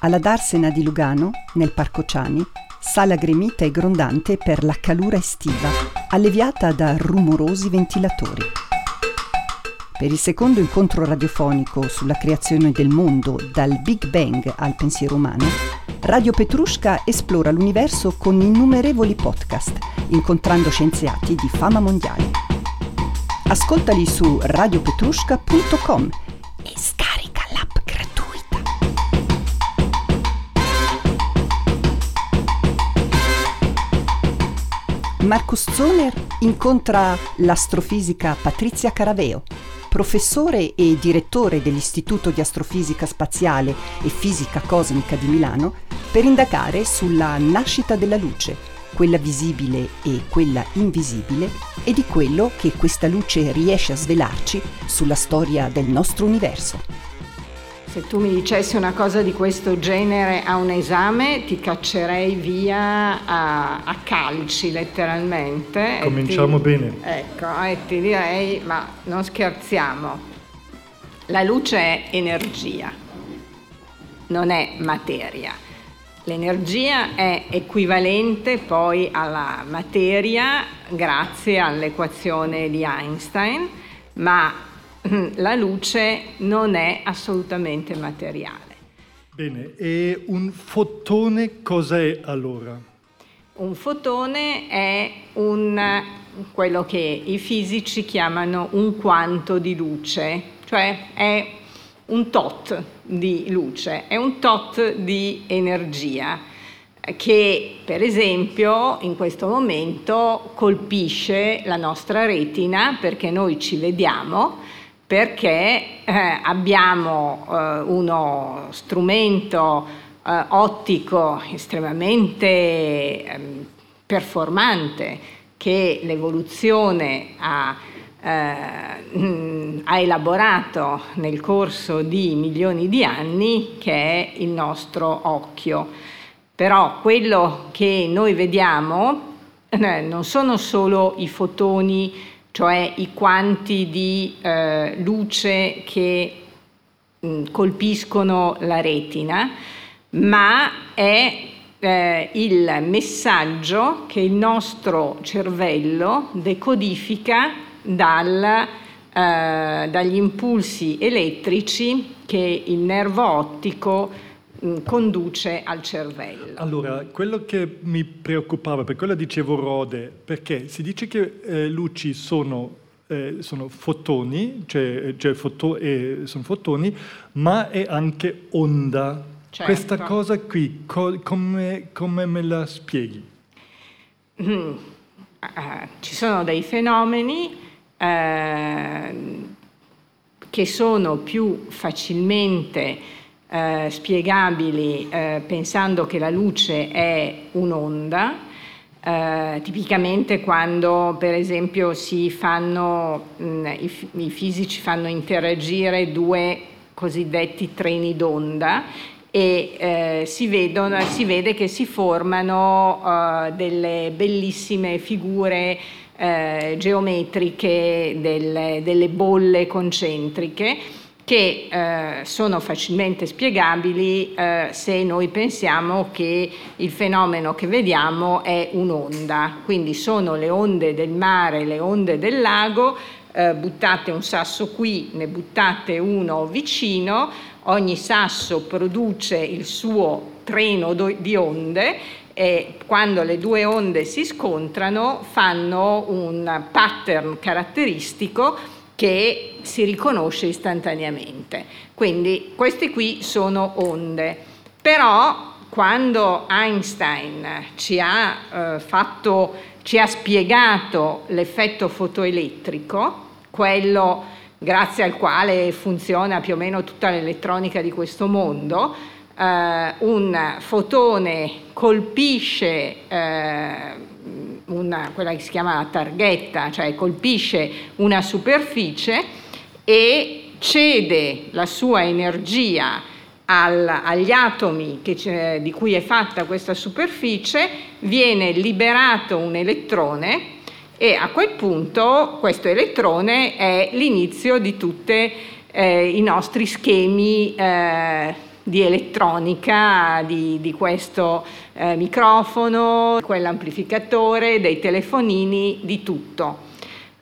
alla Darsena di Lugano, nel Parco Ciani, sala gremita e grondante per la calura estiva, alleviata da rumorosi ventilatori. Per il secondo incontro radiofonico sulla creazione del mondo, dal Big Bang al pensiero umano, Radio Petrushka esplora l'universo con innumerevoli podcast, incontrando scienziati di fama mondiale. Ascoltali su radiopetrushka.com e scarica Marcus Zoner incontra l'astrofisica Patrizia Caraveo, professore e direttore dell'Istituto di Astrofisica Spaziale e Fisica Cosmica di Milano, per indagare sulla nascita della luce, quella visibile e quella invisibile, e di quello che questa luce riesce a svelarci sulla storia del nostro universo. Se tu mi dicessi una cosa di questo genere a un esame, ti caccerei via a, a calci letteralmente. Cominciamo ti, bene. Ecco, e ti direi, ma non scherziamo. La luce è energia, non è materia. L'energia è equivalente poi alla materia grazie all'equazione di Einstein, ma la luce non è assolutamente materiale. Bene, e un fotone cos'è allora? Un fotone è un, quello che i fisici chiamano un quanto di luce, cioè è un tot di luce, è un tot di energia che per esempio in questo momento colpisce la nostra retina perché noi ci vediamo perché eh, abbiamo eh, uno strumento eh, ottico estremamente ehm, performante che l'evoluzione ha, eh, ha elaborato nel corso di milioni di anni, che è il nostro occhio. Però quello che noi vediamo eh, non sono solo i fotoni cioè i quanti di eh, luce che mh, colpiscono la retina, ma è eh, il messaggio che il nostro cervello decodifica dal, eh, dagli impulsi elettrici che il nervo ottico Mm, conduce al cervello. Allora, quello che mi preoccupava, per quello dicevo rode, perché si dice che eh, luci sono, eh, sono fotoni, cioè, cioè foto, eh, sono fotoni, ma è anche onda. Certo. Questa cosa qui, co- come, come, me la spieghi? Mm. Uh, ci sono dei fenomeni uh, che sono più facilmente eh, spiegabili eh, pensando che la luce è un'onda, eh, tipicamente quando per esempio fanno, mh, mm, i, i, fisici fanno interagire due cosiddetti treni d'onda e eh, si, vedono, si, vede che si formano uh, delle bellissime figure geometriche, delle, delle bolle concentriche che eh, sono facilmente spiegabili eh, se noi pensiamo che il fenomeno che vediamo è un'onda, quindi sono le onde del mare, le onde del lago, eh, buttate un sasso qui, ne buttate uno vicino, ogni sasso produce il suo treno di onde e quando le due onde si scontrano fanno un pattern caratteristico che si riconosce istantaneamente. Quindi queste qui sono onde. Però quando Einstein ci ha, eh, fatto, ci ha spiegato l'effetto fotoelettrico, quello grazie al quale funziona più o meno tutta l'elettronica di questo mondo, eh, un fotone colpisce eh, una, quella che si chiama targhetta, cioè colpisce una superficie e cede la sua energia al, agli atomi che, di cui è fatta questa superficie, viene liberato un elettrone e a quel punto questo elettrone è l'inizio di tutti eh, i nostri schemi eh, di elettronica di, di questo eh, microfono, quell'amplificatore, dei telefonini, di tutto.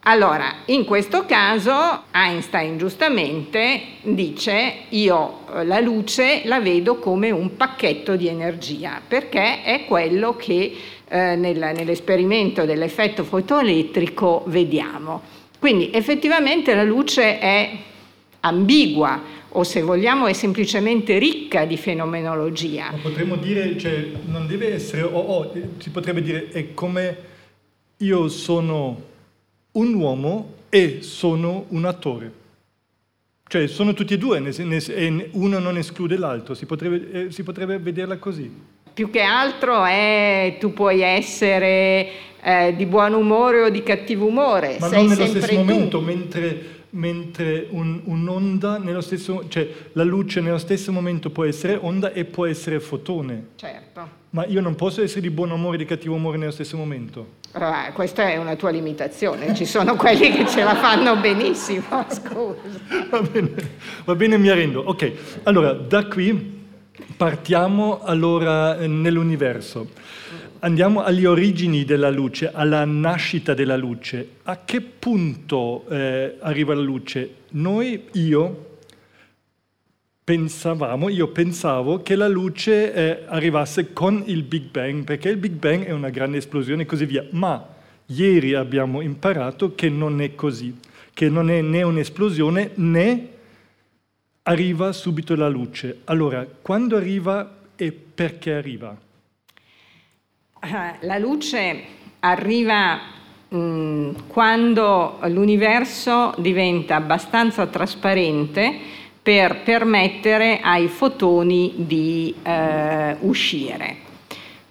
Allora, in questo caso Einstein giustamente dice io eh, la luce la vedo come un pacchetto di energia, perché è quello che eh, nel, nell'esperimento dell'effetto fotoelettrico vediamo. Quindi effettivamente la luce è ambigua o se vogliamo è semplicemente ricca di fenomenologia. Ma potremmo dire, cioè, non deve essere, o oh, oh, si potrebbe dire, è come io sono un uomo e sono un attore. Cioè sono tutti e due e uno non esclude l'altro, si potrebbe, eh, si potrebbe vederla così. Più che altro è tu puoi essere eh, di buon umore o di cattivo umore. Ma Sei non nello stesso tu. momento, mentre, mentre un, un'onda, nello stesso, cioè la luce nello stesso momento può essere onda e può essere fotone. Certo. Ma io non posso essere di buon umore e di cattivo umore nello stesso momento. Ah, questa è una tua limitazione, ci sono quelli che ce la fanno benissimo, scusa. Va bene, va bene, mi arrendo. Ok, allora da qui partiamo allora eh, nell'universo. Andiamo alle origini della luce, alla nascita della luce. A che punto eh, arriva la luce? Noi, io, pensavamo, io pensavo che la luce eh, arrivasse con il Big Bang, perché il Big Bang è una grande esplosione e così via, ma ieri abbiamo imparato che non è così, che non è né un'esplosione né arriva subito la luce. Allora, quando arriva e perché arriva? La luce arriva mh, mm, quando l'universo diventa abbastanza trasparente per permettere ai fotoni di eh, uscire.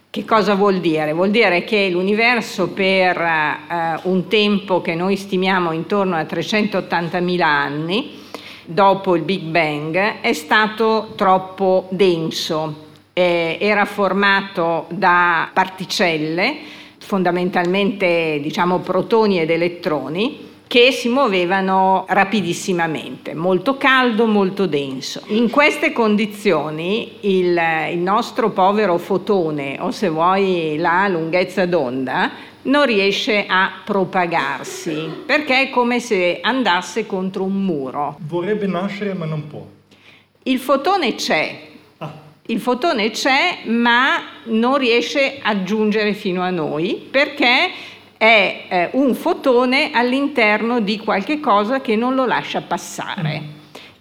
Che cosa vuol dire? Vuol dire che l'universo per eh, un tempo che noi stimiamo intorno a 380.000 anni, dopo il Big Bang, è stato troppo denso, eh, era formato da particelle, fondamentalmente diciamo protoni ed elettroni, che si muovevano rapidissimamente, molto caldo, molto denso. In queste condizioni il, il, nostro povero fotone, o se vuoi la lunghezza d'onda, non riesce a propagarsi, perché è come se andasse contro un muro. Vorrebbe nascere ma non può. Il fotone c'è. Il fotone c'è ma non riesce a giungere fino a noi perché è eh, un fotone all'interno di qualche cosa che non lo lascia passare. Mm.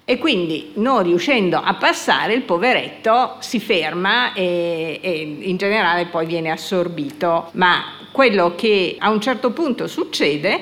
E quindi non riuscendo a passare il poveretto si ferma e, e, in generale poi viene assorbito. Ma quello che a un certo punto succede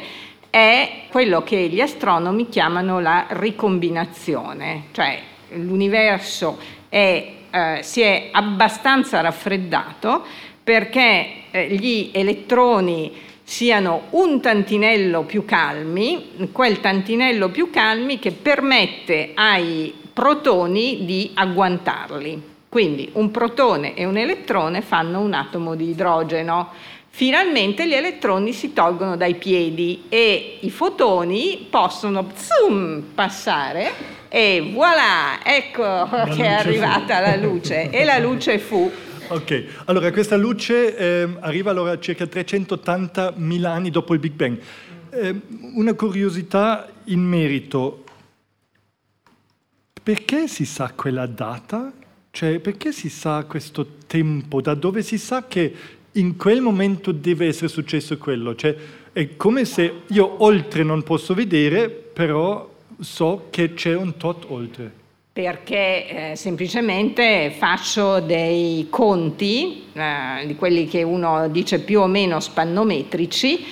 è quello che gli astronomi chiamano la ricombinazione, cioè l'universo è, eh, si è abbastanza raffreddato perché eh, gli elettroni siano un tantinello più calmi, quel tantinello più calmi che permette ai protoni di agguantarli. Quindi un protone e un elettrone fanno un atomo di idrogeno. Finalmente gli elettroni si tolgono dai piedi e i fotoni possono zoom, passare e voilà, ecco che è arrivata la luce. E la luce fu Ok, allora questa luce eh, arriva allora circa 380.000 anni dopo il Big Bang. Eh, una curiosità in merito, perché si sa quella data? Cioè, perché si sa questo tempo? Da dove si sa che in quel momento deve essere successo quello? Cioè, è come se io oltre non posso vedere, però so che c'è un tot oltre perché eh, semplicemente faccio dei conti, eh, di quelli che uno dice più o meno spannometrici,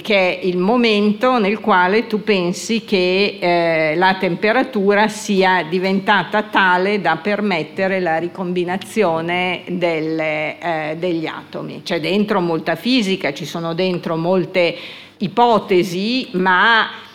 che è il momento nel quale tu pensi che eh, la temperatura sia diventata tale da permettere la ricombinazione delle, eh, degli atomi. C'è dentro molta fisica, ci sono dentro molte ipotesi, ma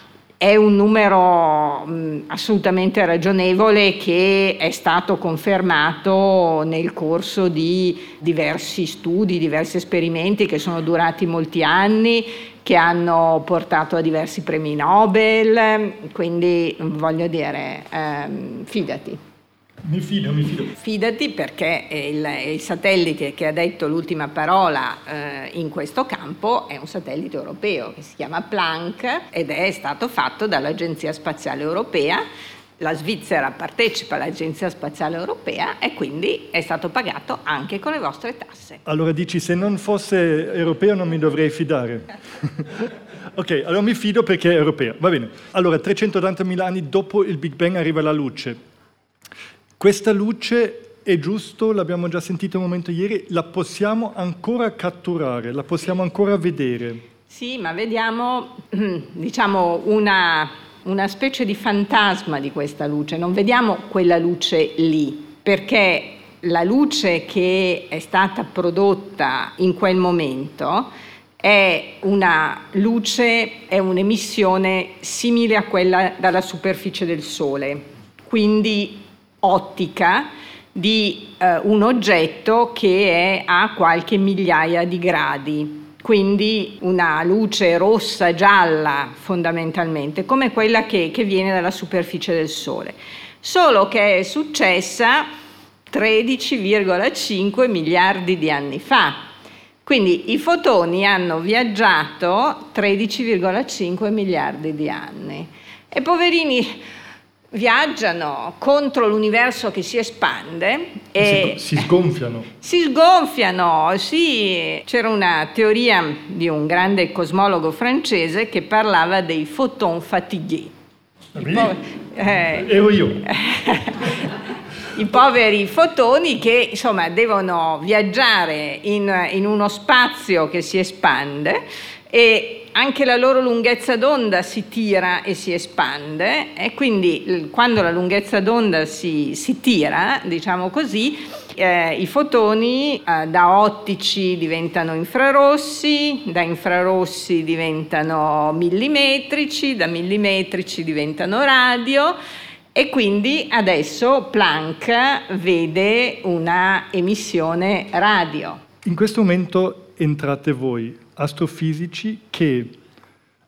è un numero mh, assolutamente ragionevole che è stato confermato nel corso di diversi studi, diversi esperimenti che sono durati molti anni, che hanno portato a diversi premi Nobel, quindi voglio dire, ehm, fidati. Mi fido, mi fido. Fidati perché il, il satellite che ha detto l'ultima parola eh, in questo campo è un satellite europeo che si chiama Planck ed è stato fatto dall'Agenzia Spaziale Europea. La Svizzera partecipa all'Agenzia Spaziale Europea e quindi è stato pagato anche con le vostre tasse. Allora dici, se non fosse europeo non mi dovrei fidare. ok, allora mi fido perché è europeo. Va bene. Allora, 380.000 anni dopo il Big Bang arriva la luce. Questa luce è giusto, l'abbiamo già sentito un momento ieri, la possiamo ancora catturare, la possiamo ancora vedere. Sì, ma vediamo diciamo una, una specie di fantasma di questa luce, non vediamo quella luce lì, perché la luce che è stata prodotta in quel momento è una luce, è un'emissione simile a quella dalla superficie del Sole, quindi ottica di eh, un oggetto che è a qualche migliaia di gradi, quindi una luce rossa gialla fondamentalmente, come quella che, che viene dalla superficie del Sole, solo che è successa 13,5 miliardi di anni fa. Quindi i fotoni hanno viaggiato 13,5 miliardi di anni. E poverini, viaggiano contro l'universo che si espande e si, sgonfiano. Si sgonfiano, sì. C'era una teoria di un grande cosmologo francese che parlava dei photon fatigués. Po- eh, Ero io. I poveri fotoni che insomma devono viaggiare in, in uno spazio che si espande e anche la loro lunghezza d'onda si tira e si espande e quindi quando la lunghezza d'onda si, si tira, diciamo così, eh, i fotoni eh, da ottici diventano infrarossi, da infrarossi diventano millimetrici, da millimetrici diventano radio e quindi adesso Planck vede una emissione radio. In questo momento entrate voi astrofisici che,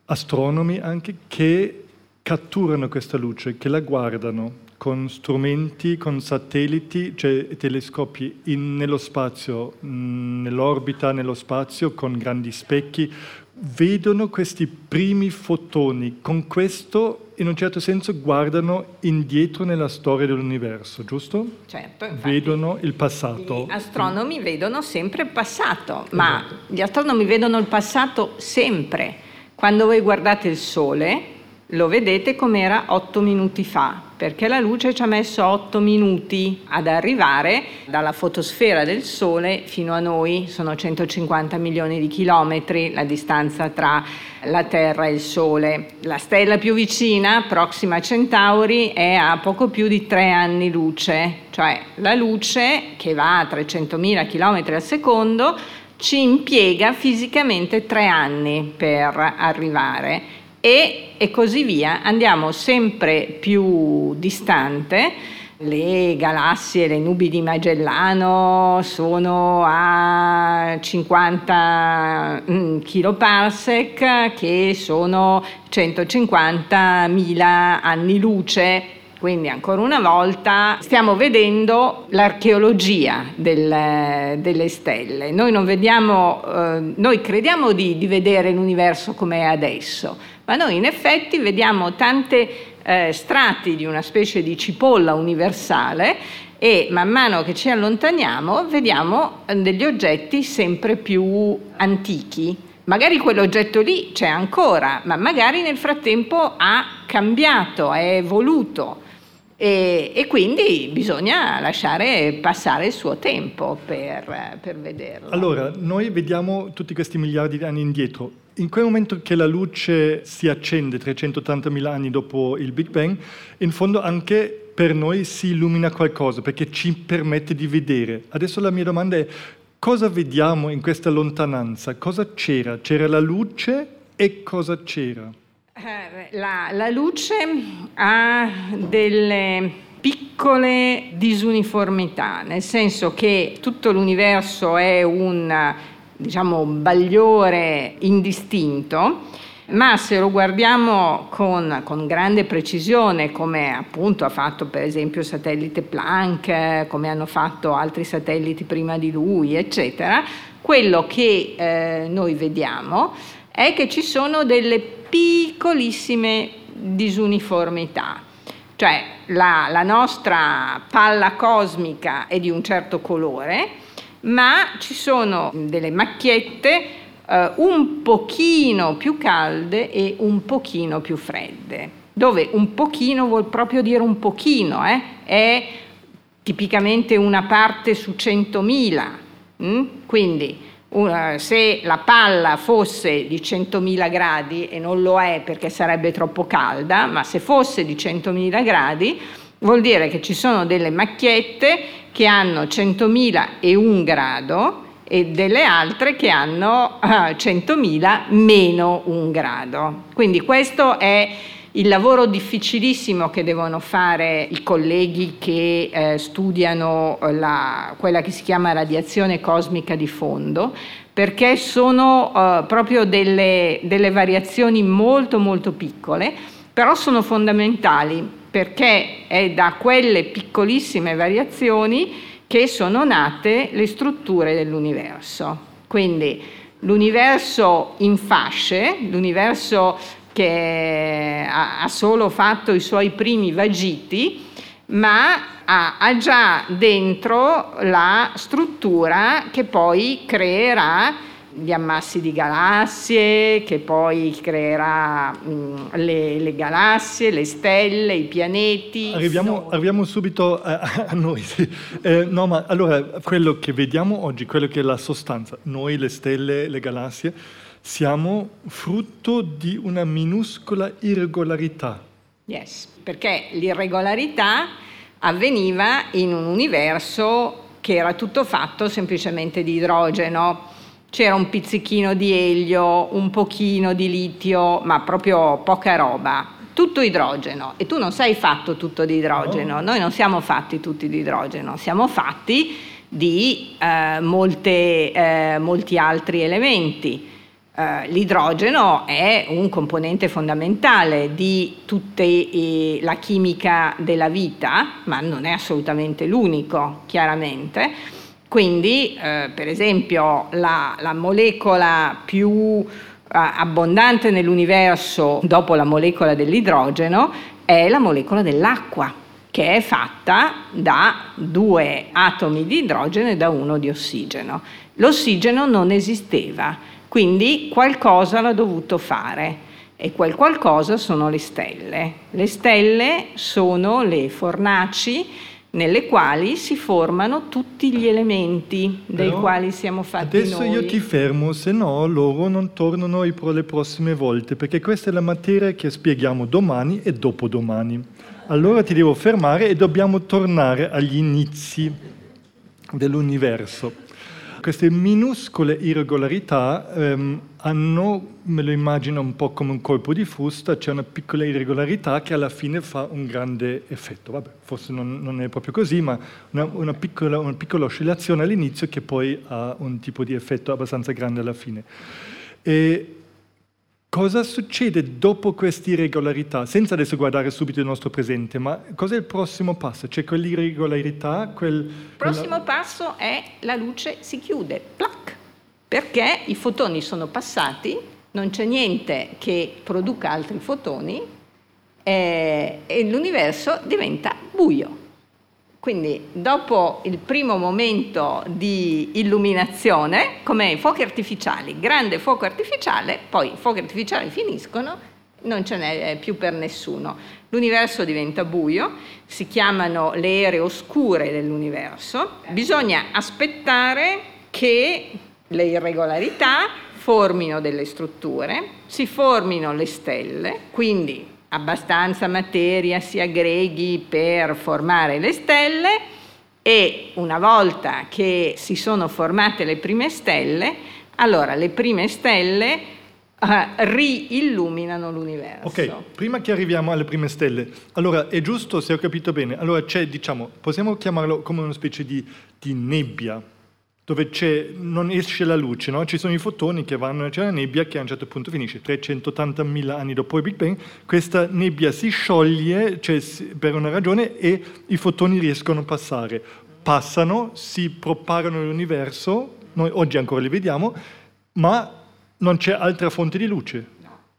astronomi anche, che catturano questa luce, che la guardano con strumenti, con satelliti, cioè telescopi in, nello spazio, nell'orbita, nello spazio, con grandi specchi, vedono questi primi fotoni. Con questo, in un certo senso, guardano indietro nella storia dell'universo, giusto? Certo. Infatti, vedono il passato. Gli astronomi vedono sempre il passato, ma esatto. gli astronomi vedono il passato sempre. Quando voi guardate il Sole, lo vedete come era otto minuti fa, perché la luce ci ha messo otto minuti ad arrivare dalla fotosfera del Sole fino a noi, sono 150 milioni di chilometri la distanza tra la Terra e il Sole. La stella più vicina, Proxima Centauri, è a poco più di tre anni luce, cioè la luce che va a 300.000 km al secondo ci impiega fisicamente tre anni per arrivare e, e così via. Andiamo sempre più distante. Le galassie, le nubi di Magellano sono a 50 mm, kiloparsec che sono 150.000 anni luce quindi ancora una volta stiamo vedendo l'archeologia del, delle stelle. Noi, vediamo, eh, noi crediamo di, di vedere l'universo come è adesso, ma noi in effetti vediamo tante eh, strati di una specie di cipolla universale e man mano che ci allontaniamo vediamo eh, degli oggetti sempre più antichi. Magari quell'oggetto lì c'è ancora, ma magari nel frattempo ha cambiato, è evoluto. E, e, quindi bisogna lasciare passare il suo tempo per, per vederlo. Allora, noi vediamo tutti questi miliardi di anni indietro. In quel momento che la luce si accende, 380.000 anni dopo il Big Bang, in fondo anche per noi si illumina qualcosa, perché ci permette di vedere. Adesso la mia domanda è, cosa vediamo in questa lontananza? Cosa c'era? C'era la luce e cosa c'era? Eh, la, la luce ha delle piccole disuniformità, nel senso che tutto l'universo è un diciamo, bagliore indistinto, ma se lo guardiamo con, con, grande precisione, come appunto ha fatto per esempio il satellite Planck, come hanno fatto altri satelliti prima di lui, eccetera, quello che eh, noi vediamo è che ci sono delle piccolissime disuniformità. Cioè la, la nostra palla cosmica è di un certo colore, ma ci sono delle macchiette eh, un pochino più calde e un pochino più fredde, dove un pochino vuol proprio dire un pochino, eh? è tipicamente una parte su 100.000, mm? quindi se la palla fosse di 100.000 gradi, e non lo è perché sarebbe troppo calda, ma se fosse di 100.000 gradi, vuol dire che ci sono delle macchiette che hanno 100.000 e un grado e delle altre che hanno 100.000 ah, meno un grado. Quindi questo è il lavoro difficilissimo che devono fare i colleghi che eh, studiano la, quella che si chiama radiazione cosmica di fondo, perché sono eh, proprio delle, delle variazioni molto molto piccole, però sono fondamentali perché è da quelle piccolissime variazioni che sono nate le strutture dell'universo. Quindi l'universo in fasce, l'universo che ha solo fatto i suoi primi vagiti, ma ha, già dentro la struttura che poi creerà gli ammassi di galassie, che poi creerà mh, le, le, galassie, le stelle, i pianeti. Arriviamo, arriviamo subito a, a noi. Sì. Eh, no, ma allora quello che vediamo oggi, quello che è la sostanza, noi, le stelle, le galassie, siamo frutto di una minuscola irregolarità. Yes, perché l'irregolarità avveniva in un universo che era tutto fatto semplicemente di idrogeno. C'era un pizzichino di elio, un pochino di litio, ma proprio poca roba. Tutto idrogeno. E tu non sei fatto tutto di idrogeno. Noi non siamo fatti tutti di idrogeno, siamo fatti di eh, molte, eh, molti altri elementi. Uh, l'idrogeno è un componente fondamentale di tutta la chimica della vita, ma non è assolutamente l'unico, chiaramente. Quindi, uh, per esempio, la, la molecola più uh, abbondante nell'universo dopo la molecola dell'idrogeno è la molecola dell'acqua, che è fatta da due atomi di idrogeno e da uno di ossigeno. L'ossigeno non esisteva quindi qualcosa l'ha dovuto fare e quel qualcosa sono le stelle. Le stelle sono le fornaci nelle quali si formano tutti gli elementi dei Però quali siamo fatti adesso noi. io ti fermo, se no loro non tornano le prossime volte, perché questa è la materia che spieghiamo domani e dopodomani. Allora ti devo fermare e dobbiamo tornare agli inizi dell'universo queste minuscole irregolarità ehm, hanno, me lo immagino un po' come un colpo di frusta, c'è una piccola irregolarità che alla fine fa un grande effetto. Vabbè, forse non, non è proprio così, ma una, una, piccola, una piccola oscillazione all'inizio che poi ha un tipo di effetto abbastanza grande alla fine. E Cosa succede dopo queste irregolarità? Senza adesso guardare subito il nostro presente, ma cos'è il prossimo passo? C'è quell'irregolarità? Quel, il prossimo quella... passo è la luce si chiude, plac, perché i fotoni sono passati, non c'è niente che produca altri fotoni eh, e l'universo diventa buio. Quindi dopo il primo momento di illuminazione, come i fuochi artificiali, grande fuoco artificiale, poi i fuochi artificiali finiscono, non ce n'è più per nessuno. L'universo diventa buio, si chiamano le ere oscure dell'universo, bisogna aspettare che le irregolarità formino delle strutture, si formino le stelle, quindi abbastanza materia si aggreghi per formare le stelle e una volta che si sono formate le prime stelle, allora le prime stelle uh, riilluminano l'universo. Ok, prima che arriviamo alle prime stelle, allora è giusto se ho capito bene, allora c'è, diciamo, possiamo chiamarlo come una specie di, di nebbia dove non esce la luce, no? ci sono i fotoni che vanno, c'è la nebbia che a un certo punto finisce, 380.000 anni dopo il Big Bang, questa nebbia si scioglie cioè, per una ragione e i fotoni riescono a passare. Passano, si propagano nell'universo, noi oggi ancora li vediamo, ma non c'è altra fonte di luce.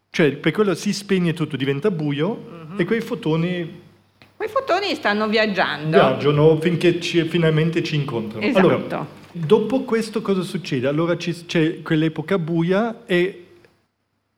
Cioè, per quello si spegne tutto, diventa buio mm-hmm. e quei fotoni Quei fotoni stanno viaggiando. Viaggiano finché ci, finalmente ci incontrano. Esatto. Allora, dopo questo cosa succede? Allora c'è quell'epoca buia e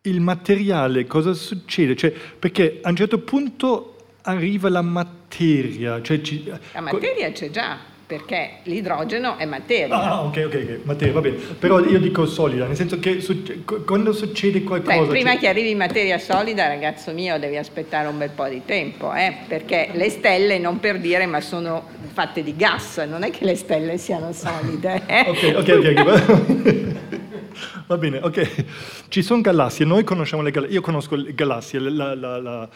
il materiale cosa succede? Cioè, perché a un certo punto arriva la materia. Cioè ci, la materia c'è già perché l'idrogeno è materia. Ah, ok, ok, ok, materia, va bene. Però io dico solida, nel senso che su, quando succede qualcosa... Beh, prima che arrivi in materia solida, ragazzo mio, devi aspettare un bel po' di tempo, eh? perché le stelle, non per dire, ma sono fatte di gas, non è che le stelle siano solide. Eh? ok, ok, ok. Va bene, ok. Ci sono galassie, noi conosciamo le galassie, io conosco le galassie, la, la, la,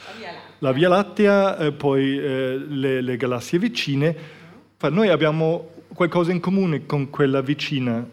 la Via Lattea, eh, poi eh, le, le galassie vicine noi abbiamo qualcosa in comune con quella vicina,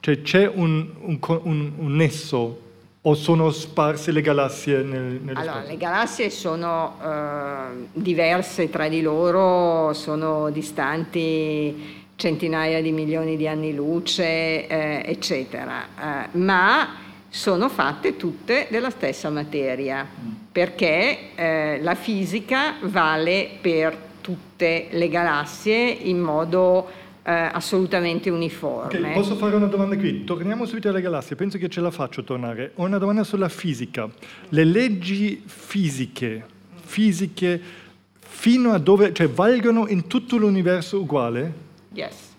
cioè c'è un, un, un, un nesso o sono sparse le galassie nel, nello allora, spazio? le galassie sono uh, diverse tra di loro, sono distanti centinaia di milioni di anni luce, eh, eccetera, uh, ma sono fatte tutte della stessa materia, mm. perché eh, la fisica vale per tutte le galassie in modo eh, assolutamente uniforme. Okay, posso fare una domanda qui? Torniamo subito alle galassie, penso che ce la faccio tornare. Ho una domanda sulla fisica. Le leggi fisiche, fisiche fino a dove, cioè valgono in tutto l'universo uguale? Yes.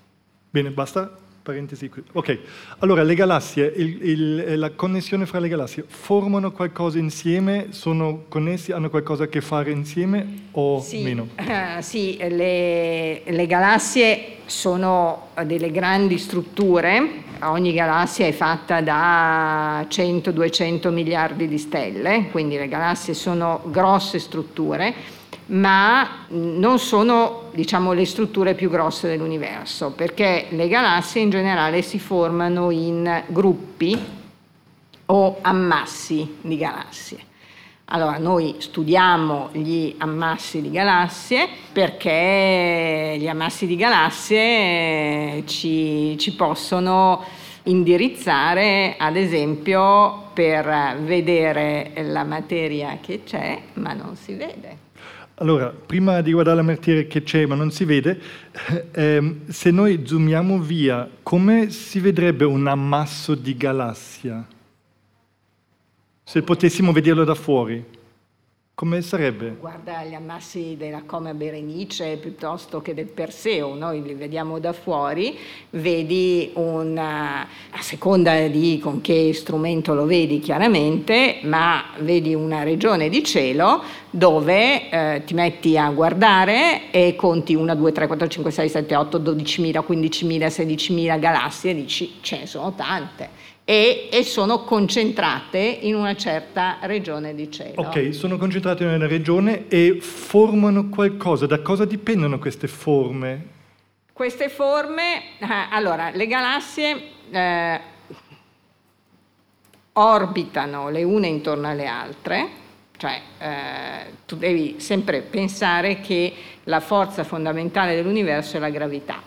Bene, basta? Parentesi qui. Ok, allora le galassie, il, il, la connessione fra le galassie, formano qualcosa insieme? Sono connessi? Hanno qualcosa a che fare insieme o sì, meno? Uh, sì, le, le, galassie sono delle grandi strutture, ogni galassia è fatta da 100-200 miliardi di stelle, quindi le galassie sono grosse strutture ma non sono diciamo, le strutture più grosse dell'universo, perché le galassie in generale si formano in gruppi o ammassi di galassie. Allora, noi studiamo gli ammassi di galassie perché gli ammassi di galassie ci, ci possono indirizzare, ad esempio, per vedere la materia che c'è, ma non si vede. Allora, prima di guardare la materia che c'è ma non si vede, ehm, se noi zoomiamo via, come si vedrebbe un ammasso di galassia? Se potessimo vederlo da fuori. Come sarebbe? Guarda gli ammassi della Come Berenice piuttosto che del Perseo, noi li vediamo da fuori, vedi una, a seconda di con che strumento lo vedi chiaramente, ma vedi una regione di cielo dove eh, ti metti a guardare e conti 1, 2, 3, 4, 5, 6, 7, 8, 12.000, 15.000, 16.000 galassie e dici ce ne sono tante e, e, sono concentrate in una certa regione di cielo. Ok, sono concentrate in una regione e formano qualcosa. Da cosa dipendono queste forme? Queste forme, eh, allora, le galassie eh, orbitano le une intorno alle altre, cioè eh, tu devi sempre pensare che la forza fondamentale dell'universo è la gravità.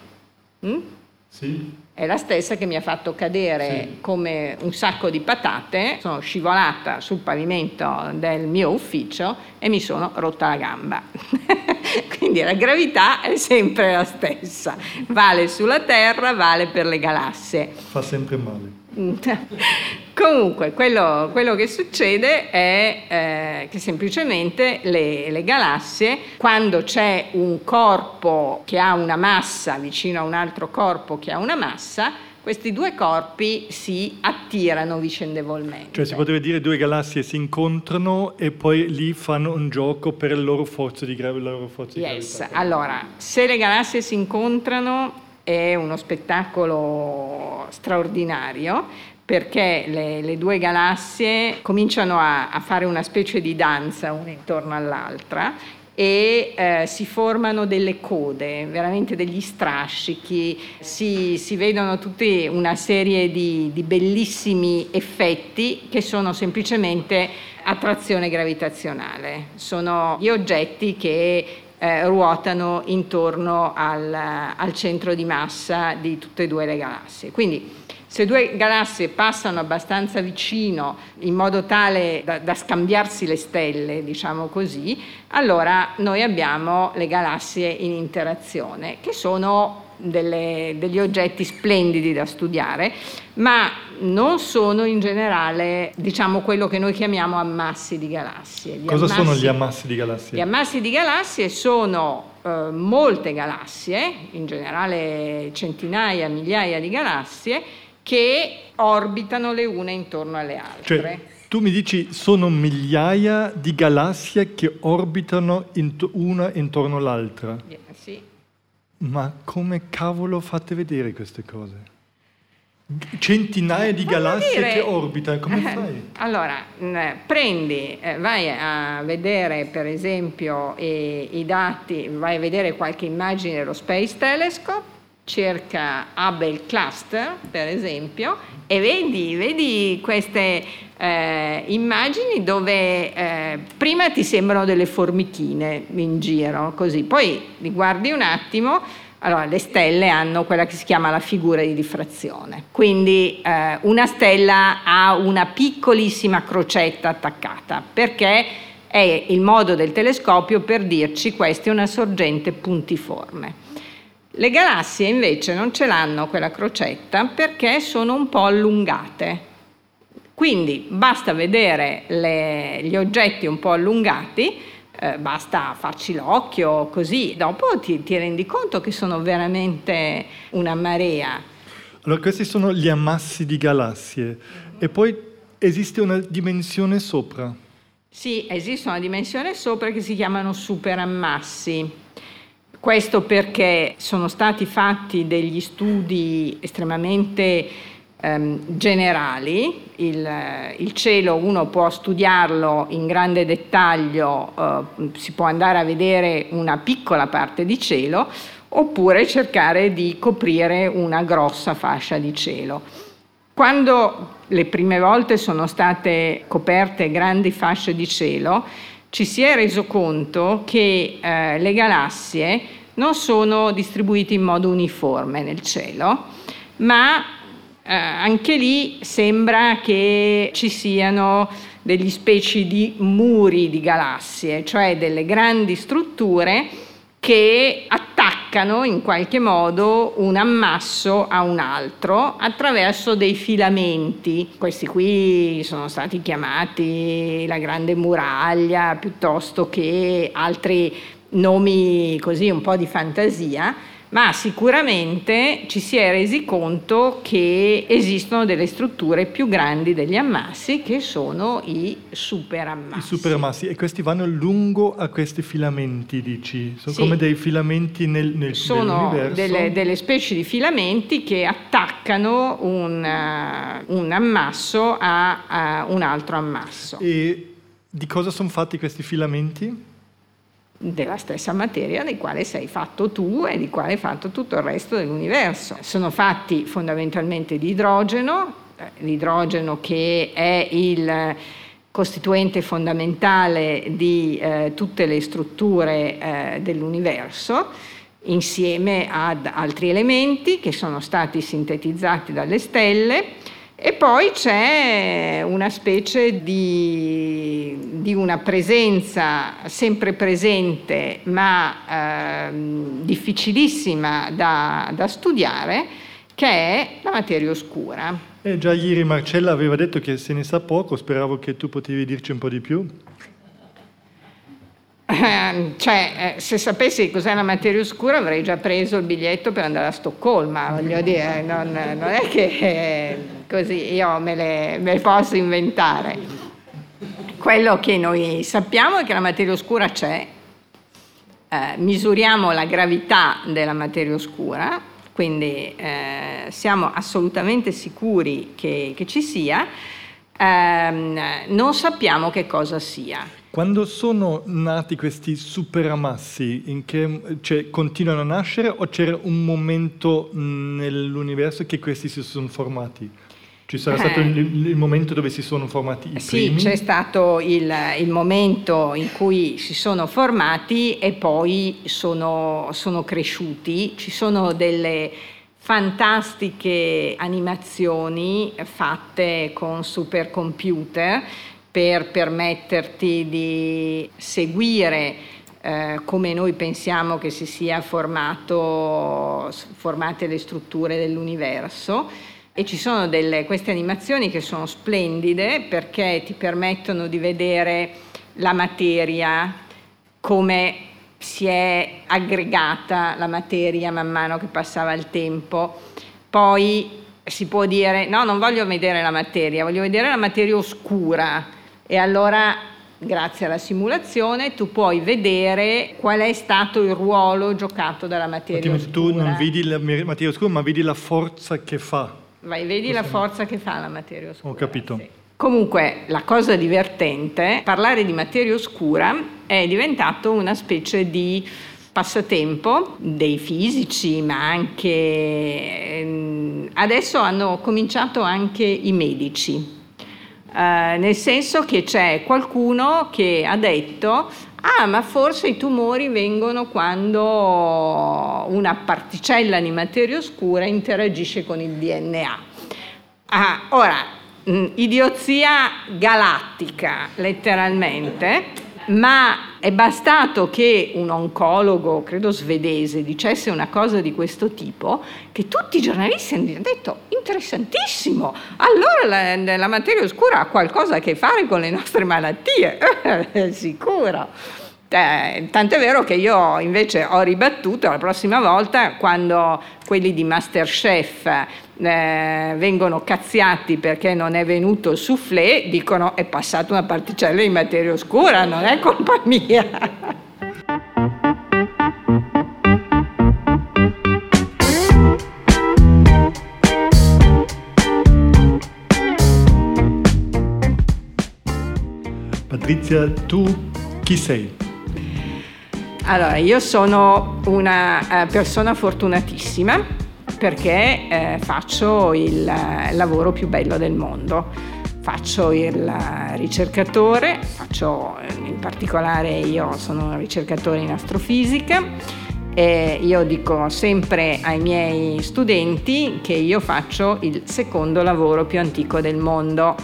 Mm? Sì è la stessa che mi ha fatto cadere sì. come un sacco di patate, sono scivolata sul pavimento del mio ufficio e mi sono rotta la gamba. Quindi la gravità è sempre la stessa, vale sulla Terra, vale per le galassie. Fa sempre male. Comunque, quello, quello, che succede è eh, che semplicemente le, le, galassie, quando c'è un corpo che ha una massa vicino a un altro corpo che ha una massa, questi due corpi si attirano vicendevolmente. Cioè si potrebbe dire due galassie si incontrano e poi lì fanno un gioco per le loro forze di, gra- loro forze yes. gravità. Allora, se le galassie si incontrano è uno spettacolo straordinario perché le, le due galassie cominciano a, a, fare una specie di danza una intorno all'altra e eh, si formano delle code, veramente degli strascichi, si, si vedono tutta una serie di, di bellissimi effetti che sono semplicemente attrazione gravitazionale. Sono gli oggetti che eh, ruotano intorno al, al, centro di massa di tutte e due le galassie. Quindi se due galassie passano abbastanza vicino in modo tale da, da scambiarsi le stelle, diciamo così, allora noi abbiamo le galassie in interazione, che sono delle, degli oggetti splendidi da studiare, ma non sono in generale, diciamo, quello che noi chiamiamo ammassi di galassie. Gli Cosa ammassi, sono gli ammassi di galassie? Gli ammassi di galassie sono eh, molte galassie, in generale centinaia, migliaia di galassie, che orbitano le une intorno alle altre. Cioè, tu mi dici sono migliaia di galassie che orbitano int- una intorno all'altra. Yeah. Ma come cavolo fate vedere queste cose? Centinaia di galassie dire, che orbitano, come eh, fai? Allora, prendi, eh, vai a vedere per esempio i, i dati, vai a vedere qualche immagine dello Space Telescope cerca Hubble Cluster, per esempio, e vedi, vedi queste eh, immagini dove eh, prima ti sembrano delle formichine in giro, così, poi li guardi un attimo, allora le stelle hanno quella che si chiama la figura di diffrazione, quindi eh, una stella ha una piccolissima crocetta attaccata, perché è il modo del telescopio per dirci questa è una sorgente puntiforme. Le galassie invece non ce l'hanno quella crocetta perché sono un po' allungate. Quindi basta vedere le, gli oggetti un po' allungati, eh, basta farci l'occhio così, dopo ti, ti rendi conto che sono veramente una marea. Allora questi sono gli ammassi di galassie e poi esiste una dimensione sopra. Sì, esiste una dimensione sopra che si chiamano superammassi. Questo perché sono stati fatti degli studi estremamente ehm, generali, il, il, cielo uno può studiarlo in grande dettaglio, eh, si può andare a vedere una piccola parte di cielo oppure cercare di coprire una grossa fascia di cielo. Quando le prime volte sono state coperte grandi fasce di cielo, ci si è reso conto che eh, le galassie non sono distribuite in modo uniforme nel cielo, ma eh, anche lì sembra che ci siano degli specie di muri di galassie, cioè delle grandi strutture che attaccano in qualche modo un ammasso a un altro attraverso dei filamenti. Questi qui sono stati chiamati la grande muraglia piuttosto che altri nomi così un po' di fantasia ma sicuramente ci si è resi conto che esistono delle strutture più grandi degli ammassi che sono i superammassi. I superammassi e questi vanno lungo a questi filamenti, dici? Sono sì. come dei filamenti nel, nel sono delle, delle, specie di filamenti che attaccano un, uh, un ammasso a, a un altro ammasso. E di cosa sono fatti questi filamenti? Della stessa materia di quale sei fatto tu e di quale è fatto tutto il resto dell'universo. Sono fatti fondamentalmente di idrogeno, eh, l'idrogeno che è il costituente fondamentale di eh, tutte le strutture eh, dell'universo, insieme ad altri elementi che sono stati sintetizzati dalle stelle e poi c'è una specie di, di una presenza sempre presente ma eh, difficilissima da, da, studiare che è la materia oscura. Eh, già ieri Marcella aveva detto che se ne sa poco, speravo che tu potevi dirci un po' di più. Eh, cioè, eh, se sapessi cos'è la materia oscura avrei già preso il biglietto per andare a Stoccolma, voglio dire, non, non è che eh, così io me le, me le, posso inventare. Quello che noi sappiamo è che la materia oscura c'è, eh, misuriamo la gravità della materia oscura, quindi eh, siamo assolutamente sicuri che, che ci sia, ehm, non sappiamo che cosa sia. Quando sono nati questi superamassi, che, cioè, continuano a nascere o c'era un momento nell'universo che questi si sono formati? Ci sarà stato il, eh. il, momento dove si sono formati i sì, primi? Sì, c'è stato il, il, momento in cui si sono formati e poi sono, sono cresciuti. Ci sono delle fantastiche animazioni fatte con supercomputer per permetterti di seguire eh, come noi pensiamo che si sia formato, formate le strutture dell'universo e ci sono delle, queste animazioni che sono splendide perché ti permettono di vedere la materia come si è aggregata la materia man mano che passava il tempo. Poi si può dire no, non voglio vedere la materia, voglio vedere la materia oscura e allora grazie alla simulazione tu puoi vedere qual è stato il ruolo giocato dalla materia Ottimo, oscura. Tu non vedi la materia oscura, ma vedi la forza che fa. Vai, vedi Questo la forza che fa la materia oscura. Ho capito. Sì. Comunque la cosa divertente, parlare di materia oscura è diventato una specie di passatempo dei fisici, ma anche ehm, adesso hanno cominciato anche i medici eh, nel senso che c'è qualcuno che ha detto ah ma forse i tumori vengono quando una particella di materia oscura interagisce con il DNA. Ah, ora, mh, idiozia galattica letteralmente, ma è bastato che un oncologo, credo svedese, dicesse una cosa di questo tipo, che tutti i giornalisti hanno detto interessantissimo, allora la, la materia oscura ha qualcosa a che fare con le nostre malattie, sicuro. Eh, tant'è vero che io invece ho ribattuto la prossima volta quando quelli di Masterchef eh, vengono cazziati perché non è venuto il soufflé, dicono è passata una particella di materia oscura, non è colpa mia. Patrizia, tu chi sei? Allora, io sono una eh, persona fortunatissima perché eh, faccio il eh, lavoro più bello del mondo. Faccio il eh, ricercatore, faccio, in particolare io sono un ricercatore in astrofisica e io dico sempre ai miei studenti che io faccio il secondo lavoro più antico del mondo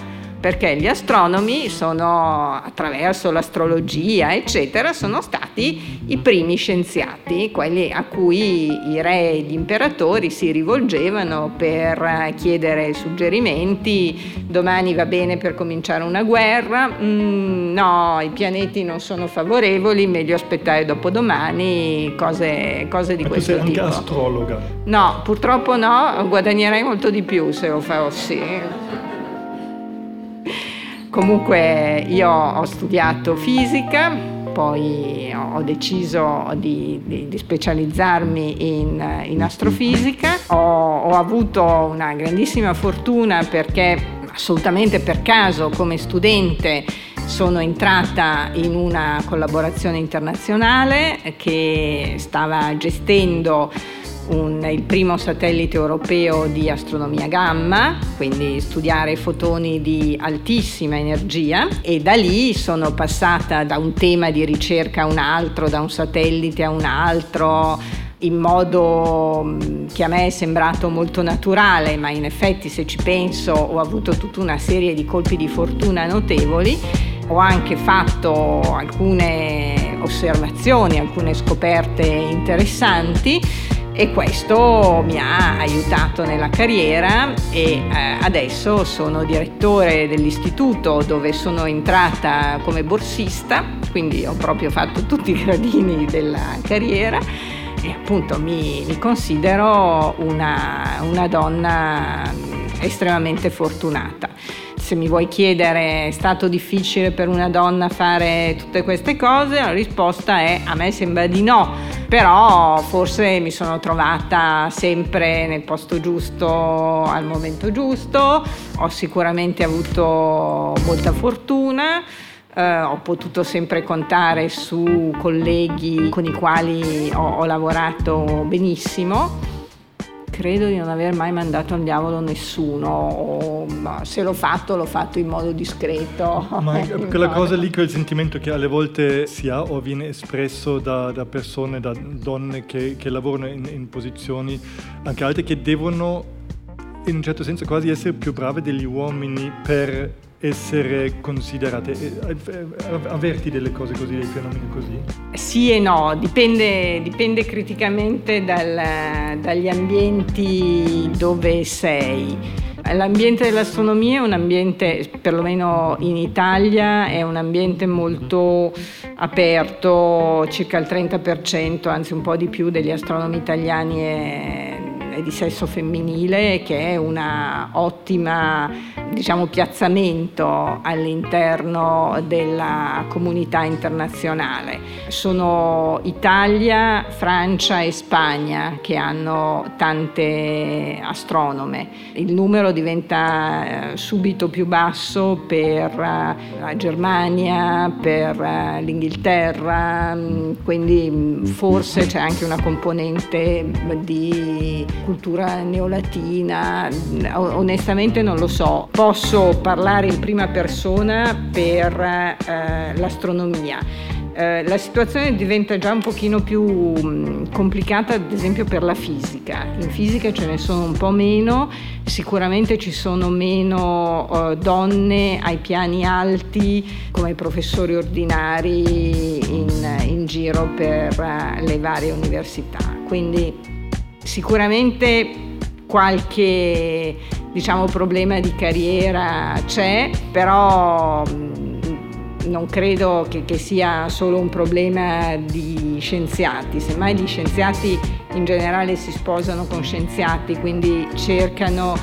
perché gli astronomi sono, attraverso l'astrologia, eccetera, sono stati i primi scienziati, quelli a cui i re e gli imperatori si rivolgevano per chiedere suggerimenti, domani va bene per cominciare una guerra, mm, no, i pianeti non sono favorevoli, meglio aspettare dopodomani, cose, cose di Ma questo tipo. Tu sei anche astrologa? No, purtroppo no, guadagnerei molto di più se lo fossi. Comunque io ho studiato fisica, poi ho deciso di, di, di specializzarmi in, in astrofisica, ho, ho, avuto una grandissima fortuna perché assolutamente per caso come studente sono entrata in una collaborazione internazionale che stava gestendo un, il primo satellite europeo di astronomia gamma, quindi studiare fotoni di altissima energia e da lì sono passata da un tema di ricerca a un altro, da un satellite a un altro in modo che a me è sembrato molto naturale, ma in effetti se ci penso ho avuto tutta una serie di colpi di fortuna notevoli. Ho anche fatto alcune osservazioni, alcune scoperte interessanti e questo mi ha aiutato nella carriera e eh, adesso sono direttore dell'istituto dove sono entrata come borsista, quindi ho proprio fatto tutti i gradini della carriera e appunto mi, mi considero una, una donna estremamente fortunata se mi vuoi chiedere è stato difficile per una donna fare tutte queste cose, la risposta è a me sembra di no, però forse mi sono trovata sempre nel posto giusto al momento giusto, ho sicuramente avuto molta fortuna. eh, ho potuto sempre contare su colleghi con i quali ho, ho lavorato benissimo credo di non aver mai mandato al diavolo nessuno, o, se l'ho fatto l'ho fatto in modo discreto. Ma quella cosa lì, quel sentimento che alle volte si ha o viene espresso da, da persone, da donne che, che lavorano in, in posizioni anche alte, che devono in un certo senso quasi essere più brave degli uomini per essere considerate? Avverti delle cose così, dei fenomeni così? Sì e no, dipende, dipende criticamente dal, dagli ambienti dove sei. L'ambiente dell'astronomia è un ambiente, perlomeno in Italia, è un ambiente molto aperto, circa il 30%, anzi un po' di più degli astronomi italiani è è di sesso femminile che è un ottima diciamo, piazzamento all'interno della comunità internazionale. Sono Italia, Francia e Spagna che hanno tante astronome. Il numero diventa eh, subito più basso per eh, la Germania, per eh, l'Inghilterra, mm, quindi forse c'è anche una componente di cultura neolatina, onestamente non lo so. Posso parlare in prima persona per eh, l'astronomia. Eh, la situazione diventa già un pochino più mh, mm, complicata ad esempio per la fisica. In fisica ce ne sono un po' meno, sicuramente ci sono meno uh, donne ai piani alti come professori ordinari in, in giro per uh, le varie università. Quindi Sicuramente qualche diciamo, problema di carriera c'è, però mm, non credo che, che, sia solo un problema di scienziati, semmai gli scienziati in generale si sposano con scienziati, quindi cercano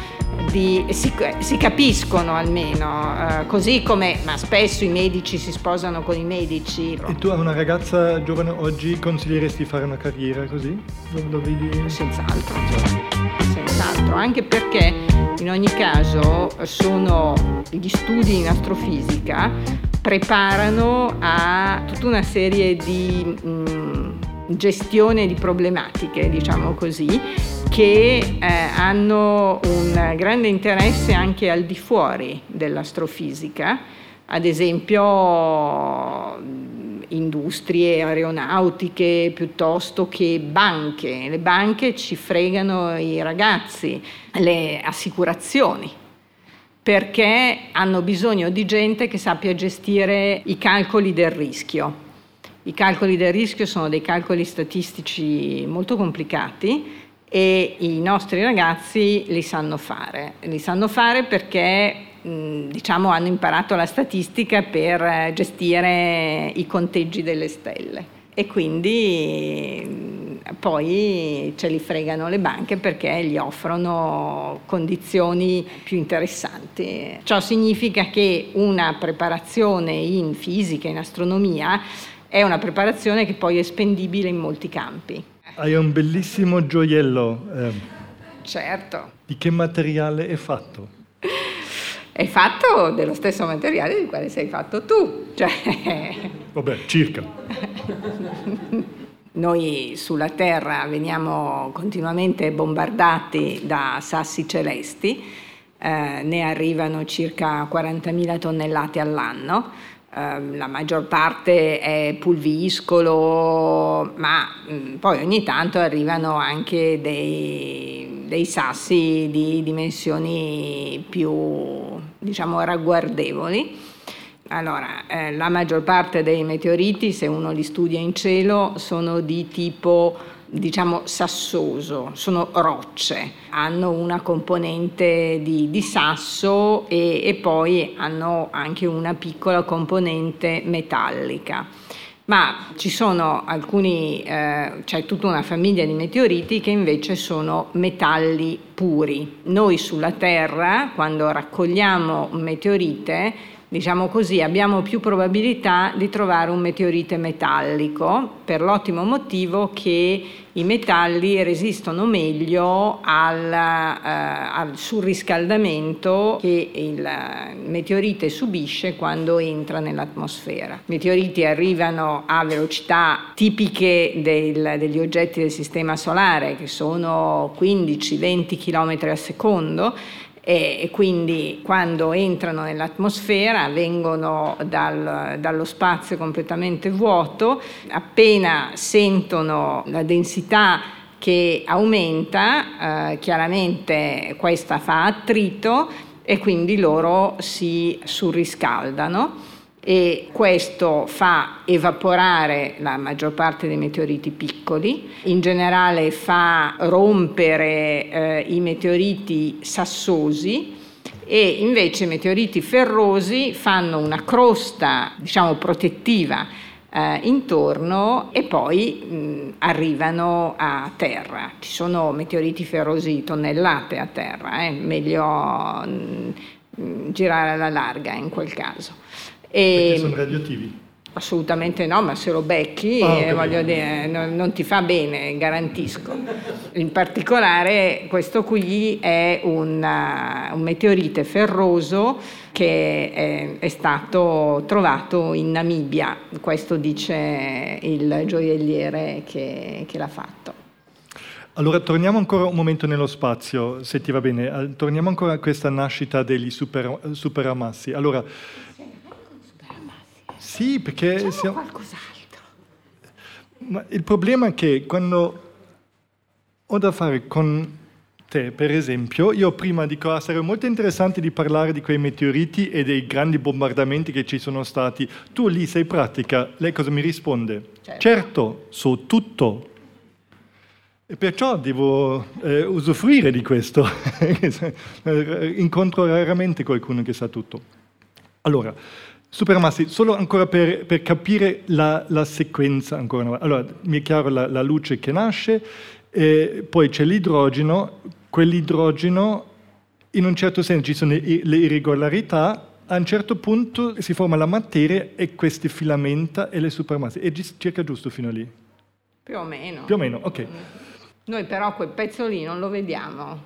di, si, si, capiscono almeno, eh, così come, ma spesso i medici si sposano con i medici. E tu a una ragazza giovane oggi consiglieresti di fare una carriera così? Lo, lo vedi? Senz'altro, senz'altro, anche perché in ogni caso sono gli studi in astrofisica preparano a tutta una serie di mh, mm, gestione di problematiche, diciamo così, che eh, hanno un grande interesse anche al di fuori dell'astrofisica, ad esempio industrie aeronautiche piuttosto che banche. Le banche ci fregano i ragazzi, le assicurazioni perché hanno bisogno di gente che sappia gestire i calcoli del rischio. I calcoli del rischio sono dei calcoli statistici molto complicati e i nostri ragazzi li sanno fare. Li sanno fare perché diciamo, hanno imparato la statistica per gestire i conteggi delle stelle e quindi poi ce li fregano le banche perché gli offrono condizioni più interessanti. Ciò significa che una preparazione in fisica, in astronomia, è una preparazione che poi è spendibile in molti campi. Hai un bellissimo gioiello. Eh. Certo. Di che materiale è fatto? È fatto dello stesso materiale di quale sei fatto tu. Cioè... Vabbè, circa. Noi sulla Terra veniamo continuamente bombardati da sassi celesti, eh, ne arrivano circa 40.000 tonnellate all'anno la maggior parte è pulviscolo, ma mm, poi ogni tanto arrivano anche dei, dei sassi di dimensioni più, diciamo, ragguardevoli. Allora, eh, la maggior parte dei meteoriti, se uno li studia in cielo, sono di tipo diciamo sassoso, sono rocce, hanno una componente di, di sasso e, e, poi hanno anche una piccola componente metallica. Ma ci sono alcuni, eh, c'è tutta una famiglia di meteoriti che invece sono metalli puri. Noi sulla Terra, quando raccogliamo un meteorite, diciamo così, abbiamo più probabilità di trovare un meteorite metallico per l'ottimo motivo che i metalli resistono meglio al, eh, al surriscaldamento che il meteorite subisce quando entra nell'atmosfera. I meteoriti arrivano a velocità tipiche del, degli oggetti del Sistema Solare, che sono 15-20 km al secondo, e quindi quando entrano nell'atmosfera vengono dal, dallo spazio completamente vuoto, appena sentono la densità che aumenta, eh, chiaramente questa fa attrito e quindi loro si surriscaldano e questo fa evaporare la maggior parte dei meteoriti piccoli, in generale fa rompere eh, i meteoriti sassosi e invece i meteoriti ferrosi fanno una crosta, diciamo, protettiva eh, intorno e poi mh, arrivano a terra. Ci sono meteoriti ferrosi tonnellate a terra, eh? meglio mh, girare alla larga in quel caso. E Perché sono radioattivi? Assolutamente no, ma se lo becchi oh, eh, voglio dire, non, non, ti fa bene, garantisco. In particolare questo qui è un, uh, un meteorite ferroso che è, è, stato trovato in Namibia, questo dice il gioielliere che, che l'ha fatto. Allora torniamo ancora un momento nello spazio, se ti va bene, torniamo ancora a questa nascita degli super, superamassi. Allora, sì, perché... Siamo... qualcos'altro. Ma il problema è che quando ho da fare con te, per esempio, io prima dico, ah, sarebbe molto interessante di parlare di quei meteoriti e dei grandi bombardamenti che ci sono stati. Tu lì sei pratica, lei cosa mi risponde? Certo, certo so tutto. E perciò devo eh, usufruire di questo. Incontro raramente qualcuno che sa tutto. Allora, Supermassi, solo ancora per, per capire la, la, sequenza ancora una volta. Allora, mi è chiaro la, la luce che nasce, eh, poi c'è l'idrogeno, quell'idrogeno in un certo senso ci sono le irregolarità, a un certo punto si forma la materia e queste filamenta e le supermassi. È circa giusto fino a lì? Più o meno. Più o meno, ok. Noi però quel pezzo lì non lo vediamo.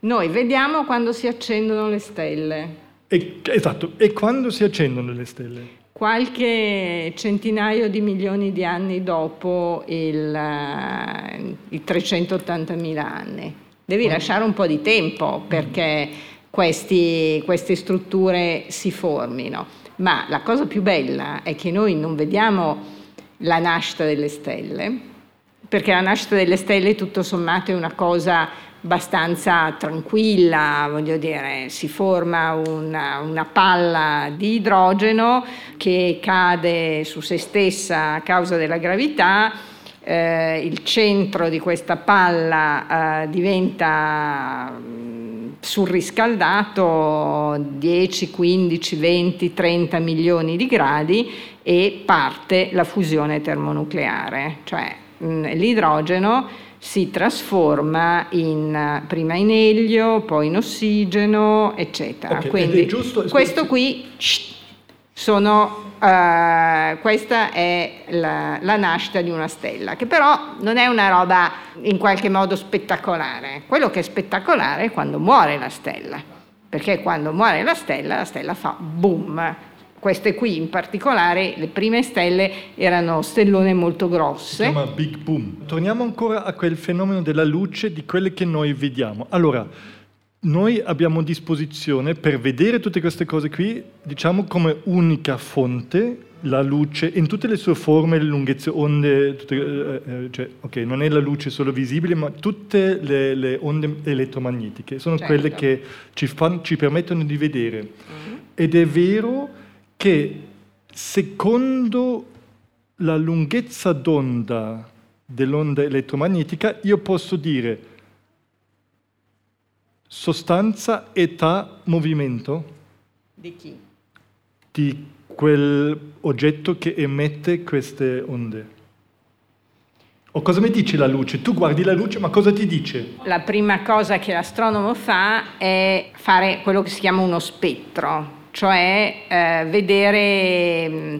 Noi vediamo quando si accendono le stelle. E, esatto, e quando si accendono le stelle? Qualche centinaio di milioni di anni dopo il, uh, i 380.000 anni. Devi oh. lasciare un po' di tempo perché questi, queste strutture si formino. Ma la cosa più bella è che noi non vediamo la nascita delle stelle, perché la nascita delle stelle tutto sommato è una cosa abbastanza tranquilla, voglio dire, si forma una, una, palla di idrogeno che cade su se stessa a causa della gravità, eh, il centro di questa palla eh, diventa mm, surriscaldato 10, 15, 20, 30 milioni di gradi e parte la fusione termonucleare, cioè mh, mm, l'idrogeno si trasforma in, prima in elio, poi in ossigeno, eccetera. Okay, Quindi giusto, questo qui sono, uh, questa è la, la, nascita di una stella, che però non è una roba in qualche modo spettacolare. Quello che è spettacolare è quando muore la stella, perché quando muore la stella, la stella fa boom, queste qui in particolare, le prime stelle erano stellone molto grosse. Si chiama Big Boom. Torniamo ancora a quel fenomeno della luce di quelle che noi vediamo. Allora, noi abbiamo a disposizione per vedere tutte queste cose qui, diciamo come unica fonte, la luce in tutte le sue forme, le lunghezze, onde, tutte, eh, eh, cioè, ok, non è la luce solo visibile, ma tutte le, le onde elettromagnetiche sono certo. quelle che ci, fan, ci, permettono di vedere. Mm-hmm. Ed è vero che secondo la lunghezza d'onda dell'onda elettromagnetica io posso dire sostanza, età, movimento. Di chi? Di quell'oggetto che emette queste onde. O cosa mi dice la luce? Tu guardi la luce, ma cosa ti dice? La prima cosa che l'astronomo fa è fare quello che si chiama uno spettro cioè eh, vedere mm,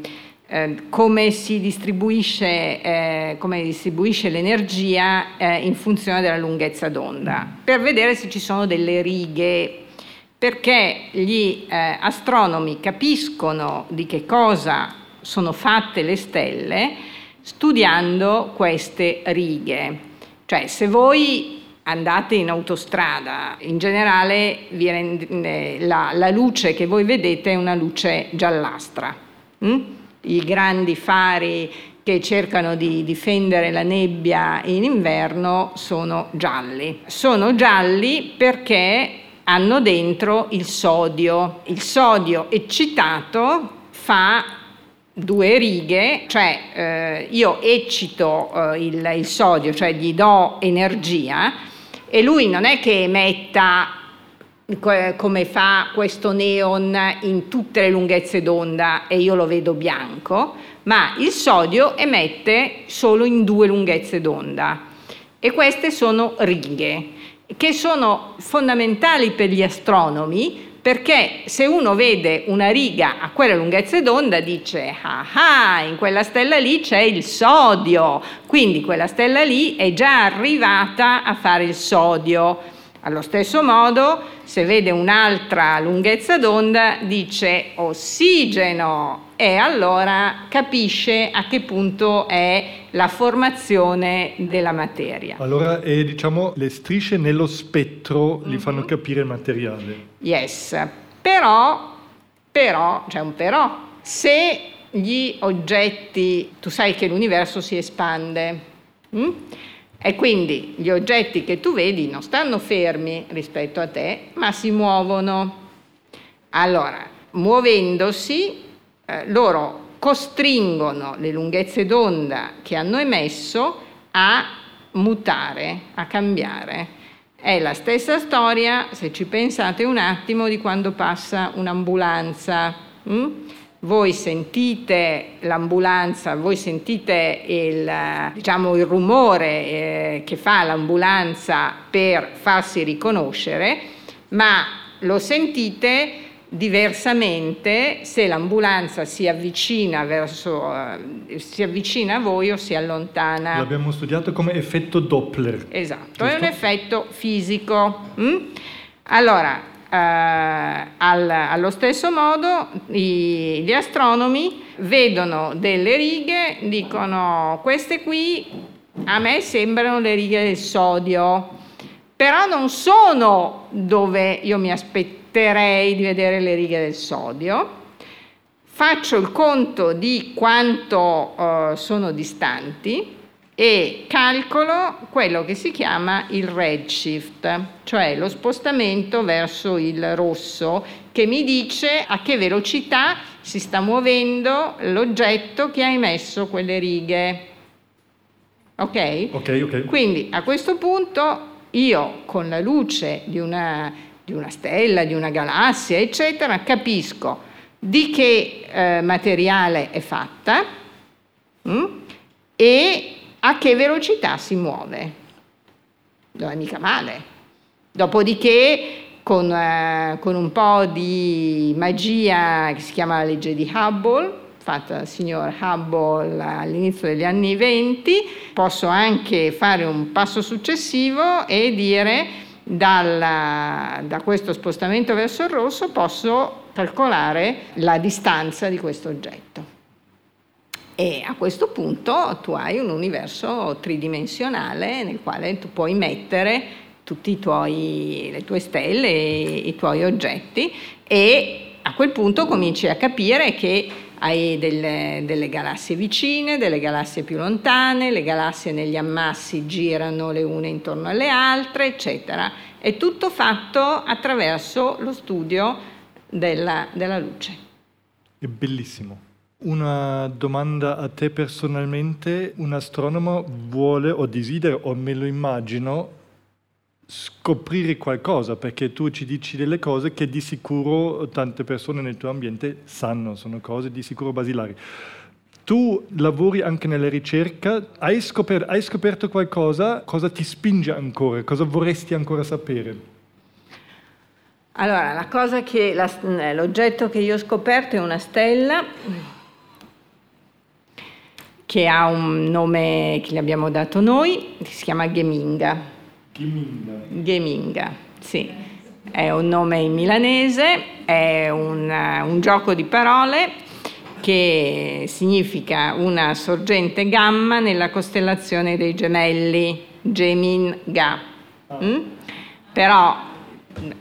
eh, come si distribuisce, eh, come distribuisce l'energia eh, in funzione della lunghezza d'onda, per vedere se ci sono delle righe, perché gli eh, astronomi capiscono di che cosa sono fatte le stelle studiando queste righe. Cioè, se voi andate in autostrada, in generale rende, la, la, luce che voi vedete è una luce giallastra. Mm? I grandi fari che cercano di difendere la nebbia in inverno sono gialli. Sono gialli perché hanno dentro il sodio. Il sodio eccitato fa due righe, cioè eh, io eccito eh, il, il sodio, cioè gli do energia, e lui non è che emetta come fa questo neon in tutte le lunghezze d'onda e io lo vedo bianco, ma il sodio emette solo in due lunghezze d'onda. E queste sono righe che sono fondamentali per gli astronomi perché se uno vede una riga a quella lunghezza d'onda dice ah ah, in quella stella lì c'è il sodio, quindi quella stella lì è già arrivata a fare il sodio. Allo stesso modo, se vede un'altra lunghezza d'onda, dice ossigeno e allora capisce a che punto è la formazione della materia. Allora, eh, diciamo, le strisce nello spettro mm-hmm. gli fanno capire il materiale. Yes, però, però, c'è un però, se gli oggetti, tu sai che l'universo si espande, hm? E quindi gli oggetti che tu vedi non stanno fermi rispetto a te, ma si muovono. Allora, muovendosi, eh, loro costringono le lunghezze d'onda che hanno emesso a mutare, a cambiare. È la stessa storia, se ci pensate un attimo, di quando passa un'ambulanza. Hm? Voi sentite l'ambulanza, voi sentite il, diciamo, il rumore eh, che fa l'ambulanza per farsi riconoscere, ma lo sentite diversamente se l'ambulanza si avvicina, verso, eh, si avvicina a voi o si allontana. L'abbiamo studiato come effetto Doppler. Esatto, giusto? è un effetto fisico. Mm? Allora, al, allo stesso modo gli astronomi vedono delle righe, dicono queste qui a me sembrano le righe del sodio, però non sono dove io mi aspetterei di vedere le righe del sodio. Faccio il conto di quanto uh, sono distanti e calcolo quello che si chiama il redshift, cioè lo spostamento verso il rosso che mi dice a che velocità si sta muovendo l'oggetto che ha emesso quelle righe. Ok? Ok, ok. Quindi a questo punto io con la luce di una, di una stella, di una galassia, eccetera, capisco di che eh, materiale è fatta mh? Mm, e a che velocità si muove. Non è mica male. Dopodiché, con, eh, con un po' di magia che si chiama la legge di Hubble, fatta dal signor Hubble all'inizio degli anni 20, posso anche fare un passo successivo e dire dalla, da questo spostamento verso il rosso posso calcolare la distanza di questo oggetto. E a questo punto tu hai un universo tridimensionale nel quale tu puoi mettere tutte le tue stelle, i tuoi oggetti e a quel punto cominci a capire che hai delle, delle, galassie vicine, delle galassie più lontane, le galassie negli ammassi girano le une intorno alle altre, eccetera. È tutto fatto attraverso lo studio della, della luce. È bellissimo. Una domanda a te personalmente, un astronomo vuole o desidera o me lo immagino scoprire qualcosa perché tu ci dici delle cose che di sicuro tante persone nel tuo ambiente sanno, sono cose di sicuro basilari. Tu lavori anche nella ricerca, hai scoperto, hai scoperto qualcosa, cosa ti spinge ancora, cosa vorresti ancora sapere? Allora, che, la, l'oggetto che io ho scoperto è una stella che ha un nome che gli abbiamo dato noi, che si chiama Geminga. Geminga. Geminga, sì. È un nome in milanese, è un, un gioco di parole che significa una sorgente gamma nella costellazione dei gemelli, Geminga. Ah. Mm? Però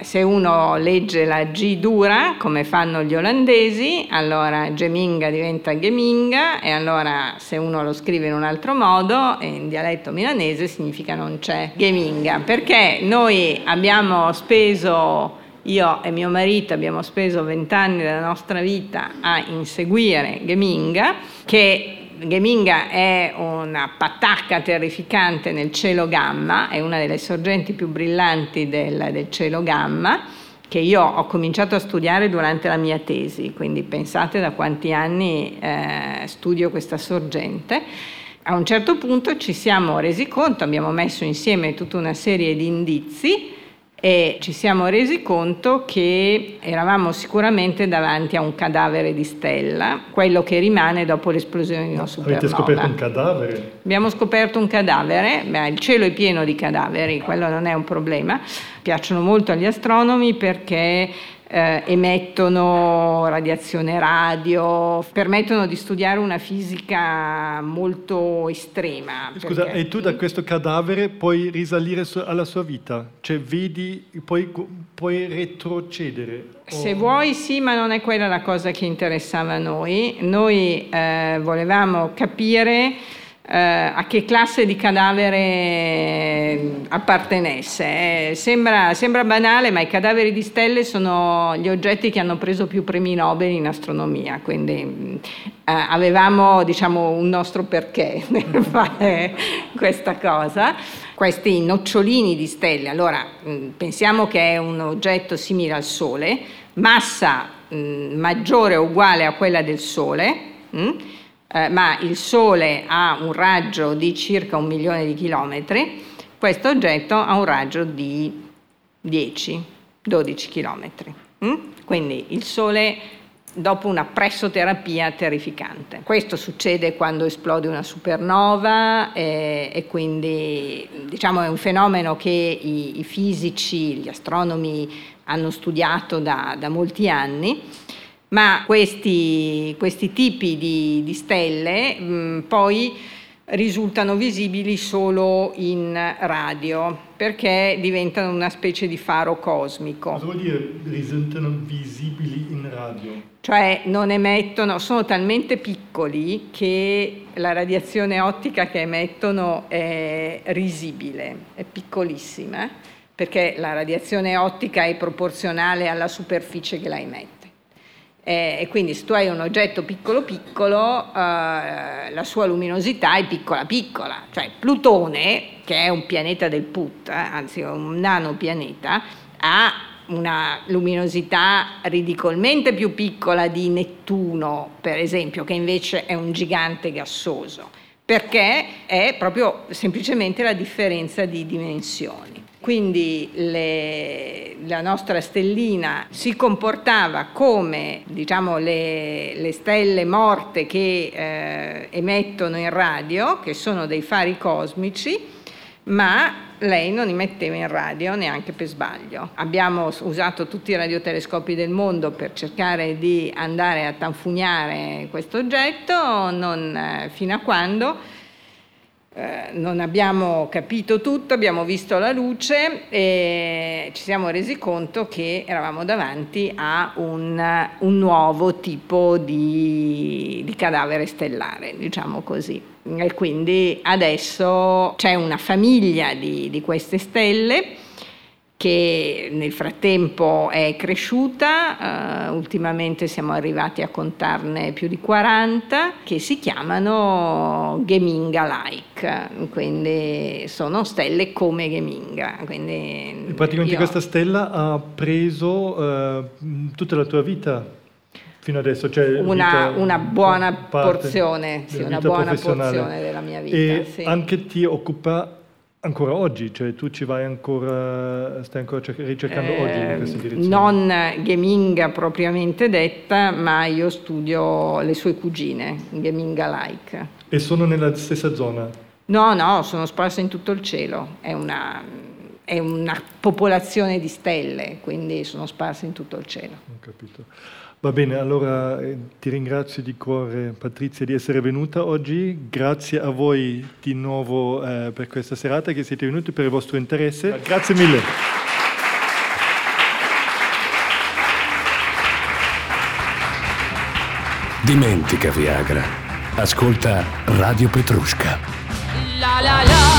se uno legge la G dura, come fanno gli olandesi, allora Geminga diventa Geminga e allora se uno lo scrive in un altro modo, in dialetto milanese significa non c'è Geminga, perché noi abbiamo speso, io e mio marito abbiamo speso vent'anni della nostra vita a inseguire Geminga, che Geminga è una patacca terrificante nel cielo gamma, è una delle sorgenti più brillanti del, del cielo gamma, che io ho cominciato a studiare durante la mia tesi, quindi pensate da quanti anni eh, studio questa sorgente. A un certo punto ci siamo resi conto, abbiamo messo insieme tutta una serie di indizi, e ci siamo resi conto che eravamo sicuramente davanti a un cadavere di stella, quello che rimane dopo l'esplosione di una supernova. Avete scoperto un cadavere? Abbiamo scoperto un cadavere, Beh, il cielo è pieno di cadaveri, quello non è un problema, piacciono molto agli astronomi perché eh, emettono radiazione radio, permettono di studiare una fisica molto estrema. Scusa, perché... e tu da questo cadavere puoi risalire alla sua vita? Cioè vedi, puoi, puoi retrocedere? Se vuoi sì, ma non è quella la cosa che interessava a noi. Noi eh, volevamo capire eh, a che classe di cadavere appartenesse. Eh, sembra, sembra, banale, ma i cadaveri di stelle sono gli oggetti che hanno preso più premi Nobel in astronomia, quindi eh, avevamo diciamo, un nostro perché nel fare questa cosa. Questi nocciolini di stelle, allora mh, pensiamo che è un oggetto simile al Sole, massa mh, maggiore o uguale a quella del Sole. Mh? Eh, ma il Sole ha un raggio di circa un milione di chilometri, questo oggetto ha un raggio di 10-12 chilometri. Mm? Quindi il Sole dopo una pressoterapia terrificante. Questo succede quando esplode una supernova e, e quindi diciamo è un fenomeno che i, i, fisici, gli astronomi hanno studiato da, da molti anni ma questi, questi tipi di, di stelle mh, mm, poi risultano visibili solo in radio perché diventano una specie di faro cosmico. Cosa vuol dire risultano visibili in radio? Cioè non emettono, sono talmente piccoli che la radiazione ottica che emettono è risibile, è piccolissima, perché la radiazione ottica è proporzionale alla superficie che la emette. Eh, e quindi se tu hai un oggetto piccolo piccolo, eh, la sua luminosità è piccola piccola. Cioè Plutone, che è un pianeta del PUT, eh, anzi un nanopianeta, ha una luminosità ridicolmente più piccola di Nettuno, per esempio, che invece è un gigante gassoso, perché è proprio semplicemente la differenza di dimensioni. Quindi le, la nostra stellina si comportava come diciamo, le, le, stelle morte che eh, emettono in radio, che sono dei fari cosmici, ma lei non emetteva in radio neanche per sbaglio. Abbiamo usato tutti i radiotelescopi del mondo per cercare di andare a tanfugnare questo oggetto, non, eh, fino a quando eh, non abbiamo capito tutto, abbiamo visto la luce e ci siamo resi conto che eravamo davanti a un, un nuovo tipo di, di cadavere stellare, diciamo così. E quindi adesso c'è una famiglia di, di queste stelle che nel frattempo è cresciuta, uh, ultimamente siamo arrivati a contarne più di 40, che si chiamano Geminga-like, quindi sono stelle come Geminga. Quindi praticamente io... questa stella ha preso uh, tutta la tua vita fino adesso? Cioè una, una, buona porzione, sì, una buona porzione della mia vita. E sì. anche ti occupa Ancora oggi, cioè tu ci vai ancora, stai ancora ricercando eh, oggi in questa ehm, direzione? Non gaminga propriamente detta, ma io studio le sue cugine, gaminga-like. E sono nella stessa zona? No, no, sono sparse in tutto il cielo, è una, è una popolazione di stelle, quindi sono sparse in tutto il cielo. Ho capito. Va bene, allora eh, ti ringrazio di cuore Patrizia di essere venuta oggi, grazie a voi di nuovo eh, per questa serata che siete venuti, per il vostro interesse. Grazie mille. Dimentica Viagra, ascolta Radio Petrusca. La la la.